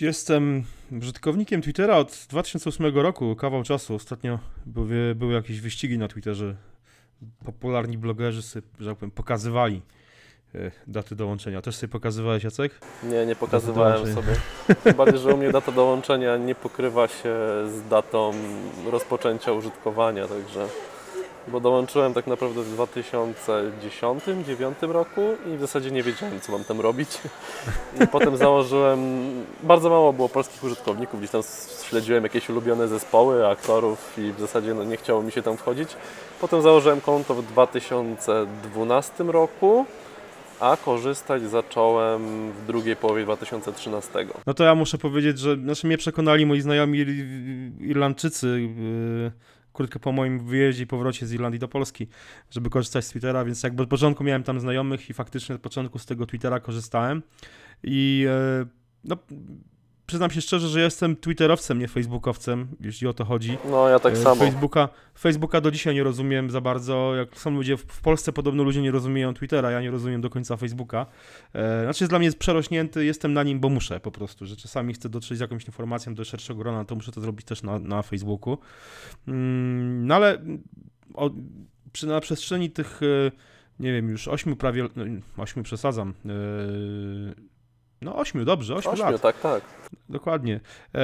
Jestem użytkownikiem Twittera od 2008 roku, kawał czasu. Ostatnio były, były jakieś wyścigi na Twitterze. Popularni blogerzy sobie, że tak powiem, pokazywali e, daty dołączenia. Też sobie pokazywałeś, Jacek? Nie, nie pokazywałem sobie. Bardziej, że u mnie data dołączenia nie pokrywa się z datą rozpoczęcia użytkowania, także... Bo dołączyłem tak naprawdę w 2010-2009 roku i w zasadzie nie wiedziałem, co mam tam robić. I potem założyłem... Bardzo mało było polskich użytkowników, gdzieś tam śledziłem jakieś ulubione zespoły, aktorów i w zasadzie no, nie chciało mi się tam wchodzić. Potem założyłem konto w 2012 roku, a korzystać zacząłem w drugiej połowie 2013. No to ja muszę powiedzieć, że znaczy mnie przekonali moi znajomi Ir- Irlandczycy yy, krótko po moim wyjeździe i powrocie z Irlandii do Polski, żeby korzystać z Twittera, więc jakby od początku miałem tam znajomych i faktycznie od początku z tego Twittera korzystałem. I yy, no przyznam się szczerze, że jestem twitterowcem, nie facebookowcem, jeśli o to chodzi. No ja tak E, samo. Facebooka, Facebooka do dzisiaj nie rozumiem za bardzo. Jak są ludzie, w Polsce podobno ludzie nie rozumieją Twittera, ja nie rozumiem do końca Facebooka. E, znaczy jest dla mnie przerośnięty, jestem na nim, bo muszę po prostu, że czasami chcę dotrzeć z jakąś informacją do szerszego grona, to muszę to zrobić też na, na Facebooku. Mm, no ale o, przy, na przestrzeni tych, e, nie wiem, już ośmiu prawie, no, ośmiu przesadzam, no ośmiu, dobrze, ośmiu Ośmiu, lat. tak, tak. Dokładnie. E,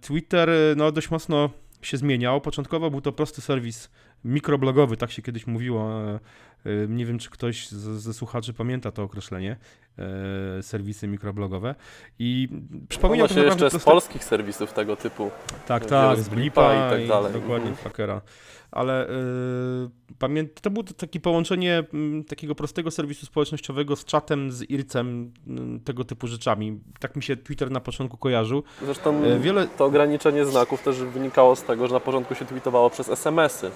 Twitter e, no, dość mocno się zmieniał. Początkowo był to prosty serwis mikroblogowy, tak się kiedyś mówiło. Nie wiem, czy ktoś z, ze słuchaczy pamięta to określenie, e, serwisy mikroblogowe. I to się jeszcze z polskich serwisów tego typu. tak, tak, z Blipa i tak dalej. Dokładnie, Mhm. Fakera. Ale y, to było takie połączenie mm, takiego prostego serwisu społecznościowego z czatem, z IRC-em, mm, tego typu rzeczami. Tak mi się Twitter na początku kojarzył. Zresztą E, wiele, to ograniczenie znaków też wynikało z tego, że na początku się tweetowało przez SMS-y.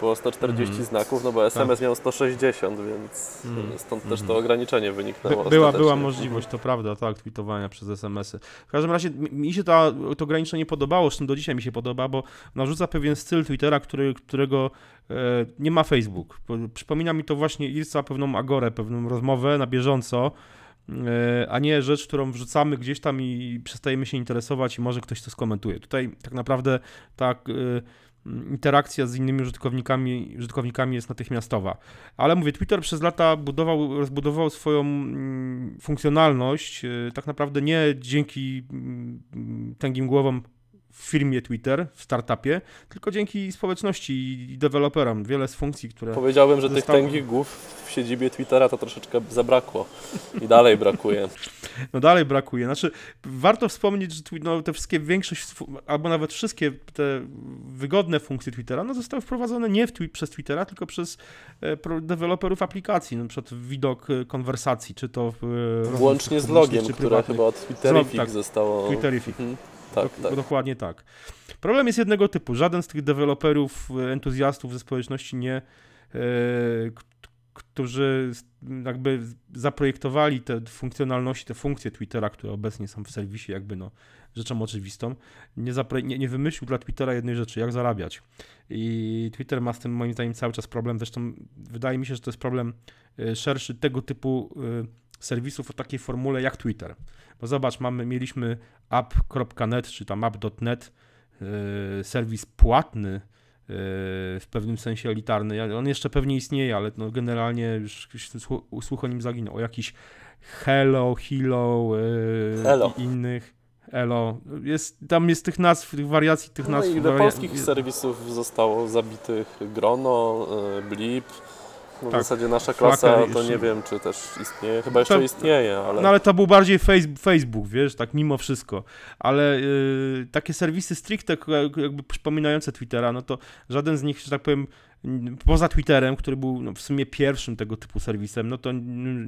Było 140 Mhm. znaków, no bo SMS miał 160, więc Mhm. stąd też to Mhm. ograniczenie By, wyniknęło. była, była ostatecznie. możliwość, to prawda, tak, tweetowania przez SMS-y. W każdym razie mi- się ta, to ograniczenie podobało, zresztą do dzisiaj mi się podoba, bo narzuca pewien styl Twittera, który, którego e, nie ma Facebook. Po- Przypomina mi to właśnie Irca, pewną agorę, pewną rozmowę na bieżąco, e, a nie rzecz, którą wrzucamy gdzieś tam i przestajemy się interesować i może ktoś to skomentuje. Tutaj tak naprawdę tak interakcja z innymi użytkownikami, użytkownikami jest natychmiastowa. Ale mówię, Twitter przez lata budował, rozbudował swoją mm, funkcjonalność y, tak naprawdę nie dzięki mm, tęgim głowom w firmie Twitter, w startupie, tylko dzięki społeczności i deweloperom. Wiele z funkcji, które... Powiedziałbym, że tych Zostało- tęgich głów w siedzibie Twittera to troszeczkę zabrakło i dalej brakuje. No dalej brakuje. Znaczy, warto wspomnieć, że no, te wszystkie, większość, albo nawet wszystkie te wygodne funkcje Twittera, no zostały wprowadzone nie twi- przez Twittera, tylko przez e, deweloperów aplikacji, na przykład widok e, konwersacji, czy to w... e, Włącznie z logiem, które chyba od Twitterific tak. zostało... Twitterific. Mhm. Tak, tak. Dokładnie tak. Problem jest jednego typu. Żaden z tych deweloperów, e, entuzjastów ze społeczności nie, k- którzy jakby zaprojektowali te funkcjonalności, te funkcje Twittera, które obecnie są w serwisie, jakby no rzeczą oczywistą, nie, zapro- nie, nie wymyślił dla Twittera jednej rzeczy, jak zarabiać. I Twitter ma z tym moim zdaniem cały czas problem. Zresztą wydaje mi się, że to jest problem e, szerszy tego typu serwisów o takiej formule jak Twitter. Bo zobacz, mamy, mieliśmy app.net czy tam app.net, e, serwis płatny, e, w pewnym sensie elitarny. On jeszcze pewnie istnieje, ale no generalnie już słuch, o nim zaginął. O jakiś Hello, Hilo e, Elo. i innych. Elo. Jest, tam jest tych nazw, tych wariacji, tych No nazw. i waria- polskich serwisów zostało zabitych? Grono, e, Blip. No w Tak. zasadzie nasza klasa Flacker to jeszcze. nie wiem, czy też istnieje. Chyba jeszcze To- istnieje, ale... No ale to był bardziej face, Facebook, wiesz, tak mimo wszystko. Ale y, takie serwisy stricte jakby przypominające Twittera, no to żaden z nich, że tak powiem, poza Twitterem, który był no, w sumie pierwszym tego typu serwisem, no to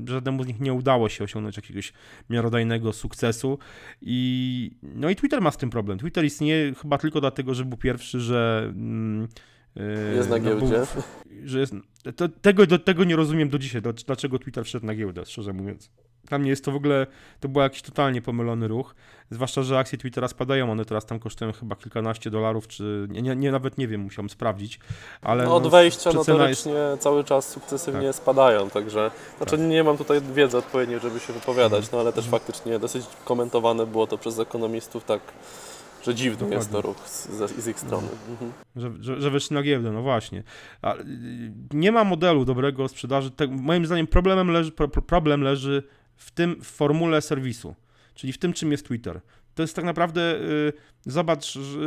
żadnemu z nich nie udało się osiągnąć jakiegoś miarodajnego sukcesu. I no i Twitter ma z tym problem. Twitter istnieje chyba tylko dlatego, że był pierwszy, że mm, Jest na no, giełdzie. że jest, to, tego, do tego nie rozumiem do dzisiaj, dlaczego Twitter wszedł na giełdę, szczerze mówiąc. Dla mnie jest to w ogóle, to był jakiś totalnie pomylony ruch, zwłaszcza, że akcje Twittera spadają, one teraz tam kosztują chyba kilkanaście dolarów, czy nie, nie, nawet nie wiem, musiałem sprawdzić, ale... No, od wejścia przecena notorycznie cały czas sukcesywnie spadają, także znaczy nie mam tutaj wiedzy odpowiedniej, żeby się wypowiadać, no ale też faktycznie dosyć komentowane było to przez ekonomistów tak, że dziwny jest to ruch z, z, ich strony. Mhm. Że, że, że wyszli na giełdę, no właśnie. A, y, nie ma modelu dobrego sprzedaży. Te, moim zdaniem problemem leży, pro, problem leży w tym w formule serwisu, czyli w tym, czym jest Twitter. To jest tak naprawdę, y, zobacz, że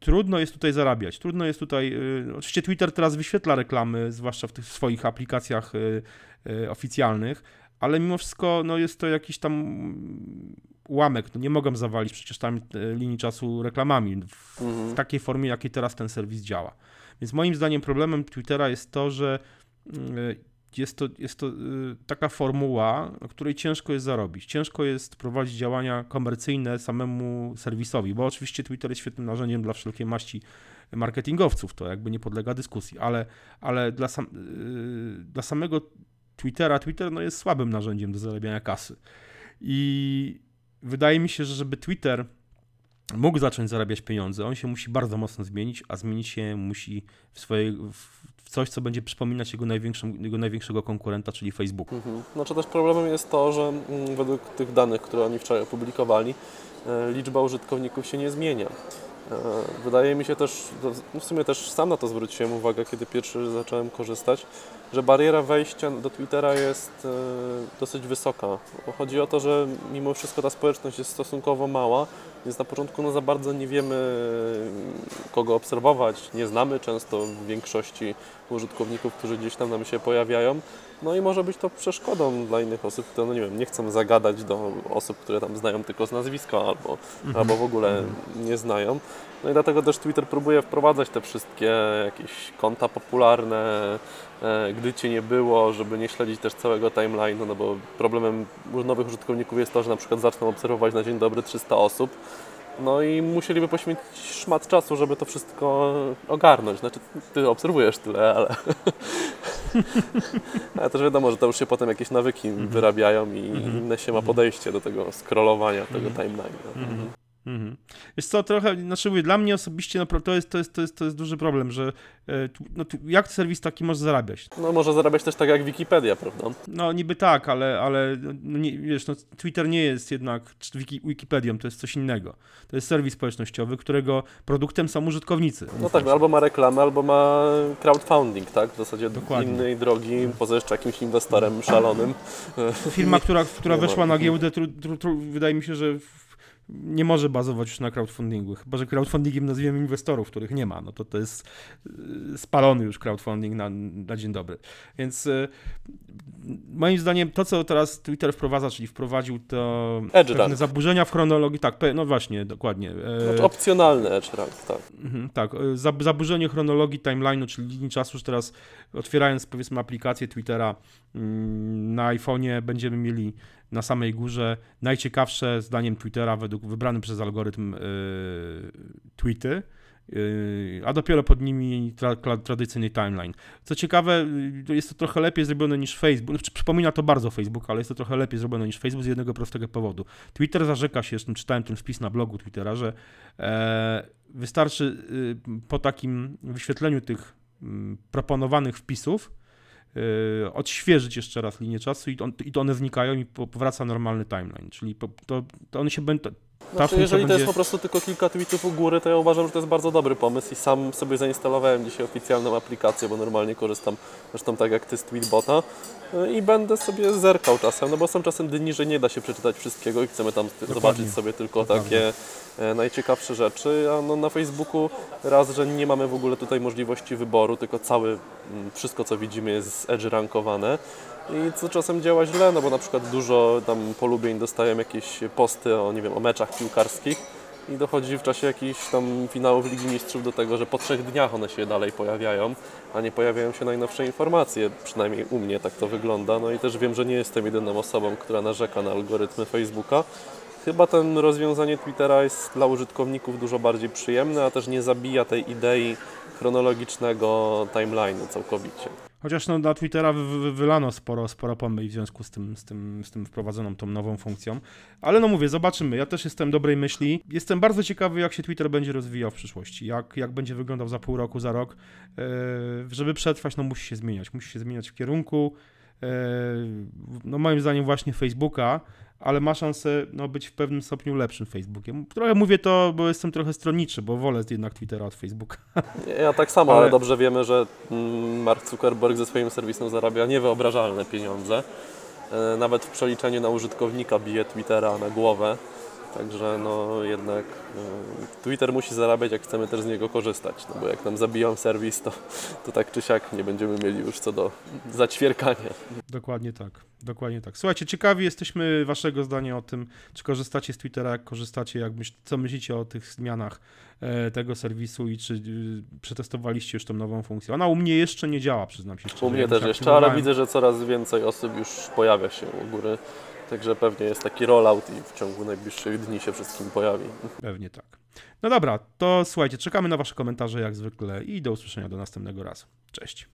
trudno jest tutaj zarabiać. Trudno jest tutaj. Y, oczywiście Twitter teraz wyświetla reklamy, zwłaszcza w tych swoich aplikacjach y, y, oficjalnych, ale mimo wszystko no, jest to jakiś tam ułamek. No, nie mogą zawalić przecież tam e, linii czasu reklamami w, Mhm. w takiej formie, jakiej teraz ten serwis działa. Więc moim zdaniem problemem Twittera jest to, że y, jest to, jest to y, taka formuła, której ciężko jest zarobić. Ciężko jest prowadzić działania komercyjne samemu serwisowi, bo oczywiście Twitter jest świetnym narzędziem dla wszelkiej maści marketingowców, to jakby nie podlega dyskusji, ale, ale dla, sam, dla samego Twittera, Twitter no jest słabym narzędziem do zarabiania kasy. I wydaje mi się, że żeby Twitter mógł zacząć zarabiać pieniądze, on się musi bardzo mocno zmienić, a zmienić się musi w, swojej, w coś, co będzie przypominać jego, jego największego konkurenta, czyli Facebook. Mhm. Znaczy też problemem jest to, że mm, według tych danych, które oni wczoraj opublikowali, e, liczba użytkowników się nie zmienia. E, Wydaje mi się też, no w sumie też sam na to zwróciłem uwagę, kiedy pierwszy zacząłem korzystać, że bariera wejścia do Twittera jest e, dosyć wysoka. Chodzi o to, że mimo wszystko ta społeczność jest stosunkowo mała, więc na początku no za bardzo nie wiemy e, kogo obserwować, nie znamy często większości użytkowników, którzy gdzieś tam nam się pojawiają. No i może być to przeszkodą dla innych osób, które no nie wiem, nie chcą zagadać do osób, które tam znają tylko z nazwiska albo, albo w ogóle nie znają. No i dlatego też Twitter próbuje wprowadzać te wszystkie jakieś konta popularne, e, gdy Cię nie było, żeby nie śledzić też całego timeline'u, no bo problemem nowych użytkowników jest to, że na przykład zaczną obserwować na dzień dobry 300 osób, no i musieliby poświęcić szmat czasu, żeby to wszystko ogarnąć. Znaczy, Ty obserwujesz tyle, ale... ale też wiadomo, że to już się potem jakieś nawyki wyrabiają i inne się ma podejście do tego scrollowania, tego timeline'u. Mhm. Mhm. Wiesz co, trochę, znaczy mówię, dla mnie osobiście no, to, jest, to, jest, to, jest, to jest duży problem, że e, no, jak serwis taki może zarabiać? No może zarabiać też tak jak Wikipedia, prawda? No niby tak, ale, ale no, nie, wiesz, no, Twitter nie jest jednak Wiki, Wikipedią, to jest coś innego. To jest serwis społecznościowy, którego produktem są użytkownicy. No tak, albo ma reklamę, albo ma crowdfunding, tak? W zasadzie Dokładnie. innej drogi, poza jeszcze jakimś inwestorem szalonym. Firma, która, która weszła na giełdę, tru, tru, tru, wydaje mi się, że nie może bazować już na crowdfundingu. Chyba, że crowdfundingiem nazwiemy inwestorów, których nie ma. No to to jest y, spalony już crowdfunding na, na dzień dobry. Więc y, moim zdaniem to, co teraz Twitter wprowadza, czyli wprowadził to Edge pewne rank. zaburzenia w chronologii, tak, no właśnie, dokładnie. E, Znaczy opcjonalny edge rank, tak. Mhm, tak, zab- zaburzenie chronologii timeline'u, czyli linii czasu, że teraz otwierając powiedzmy aplikację Twittera mm, na iPhone'ie będziemy mieli na samej górze najciekawsze zdaniem Twittera według wybrany przez algorytm e, tweety, e, a dopiero pod nimi tra- kla- tradycyjny timeline. Co ciekawe, y, jest to trochę lepiej zrobione niż Facebook. Znaczy, przypomina to bardzo Facebook, ale jest to trochę lepiej zrobione niż Facebook z jednego prostego powodu. Twitter zarzeka się, zresztą czytałem ten wpis na blogu Twittera, że e, wystarczy po takim wyświetleniu tych proponowanych wpisów odświeżyć jeszcze raz linię czasu i, on, i one znikają i po- powraca normalny timeline, czyli to, to one się będą... Znaczy, jeżeli to jest po prostu tylko kilka tweetów u góry, to ja uważam, że to jest bardzo dobry pomysł i sam sobie zainstalowałem dzisiaj oficjalną aplikację, bo normalnie korzystam zresztą tak jak Ty z Tweetbota y, i będę sobie zerkał czasem, no bo są czasem dni, że nie da się przeczytać wszystkiego i chcemy tam zobaczyć sobie tylko Dokładnie. takie e, najciekawsze rzeczy, a no na Facebooku raz, że nie mamy w ogóle tutaj możliwości wyboru, tylko cały, mm, wszystko co widzimy jest z edge rankowane i co czasem działa źle, no bo na przykład dużo tam polubień dostają jakieś posty o, nie wiem, o meczach piłkarskich i dochodzi w czasie jakichś tam finałów Ligi Mistrzów do tego, że po trzech dniach one się dalej pojawiają, a nie pojawiają się najnowsze informacje, przynajmniej u mnie tak to wygląda, no i też wiem, że nie jestem jedyną osobą, która narzeka na algorytmy Facebooka. Chyba ten rozwiązanie Twittera jest dla użytkowników dużo bardziej przyjemne, a też nie zabija tej idei chronologicznego timeline'u całkowicie. Chociaż no, na Twittera wy, wylano sporo, sporo pomył w związku z tym, z, tym, z tym wprowadzoną tą nową funkcją. Ale no mówię, zobaczymy. Ja też jestem dobrej myśli. Jestem bardzo ciekawy, jak się Twitter będzie rozwijał w przyszłości. Jak, jak będzie wyglądał za pół roku, za rok. Yy, żeby przetrwać, no musi się zmieniać. Musi się zmieniać w kierunku, yy, no moim zdaniem właśnie Facebooka, ale ma szansę no, być w pewnym stopniu lepszym Facebookiem. Trochę mówię to, bo jestem trochę stronniczy, bo wolę jednak Twittera od Facebooka. Ja tak samo, ale, Ale- dobrze wiemy, że mm, Mark Zuckerberg ze swoim serwisem zarabia niewyobrażalne pieniądze. E, Nawet w przeliczeniu na użytkownika bije Twittera na głowę. Także no jednak e, Twitter musi zarabiać, jak chcemy też z niego korzystać. No bo jak nam zabiją serwis, to, to tak czy siak nie będziemy mieli już co do zaćwierkania. Dokładnie tak, dokładnie tak. Słuchajcie, ciekawi jesteśmy waszego zdania o tym, czy korzystacie z Twittera, jak korzystacie, jak myśl, co myślicie o tych zmianach e, tego serwisu i czy y, przetestowaliście już tą nową funkcję. Ona u mnie jeszcze nie działa, przyznam się szczerze. U mnie też jeszcze, ale widzę, że coraz więcej osób już pojawia się u góry. Także pewnie jest taki rollout i w ciągu najbliższych dni się wszystkim pojawi. Pewnie tak. No dobra, to słuchajcie, czekamy na wasze komentarze jak zwykle i do usłyszenia do następnego razu. Cześć.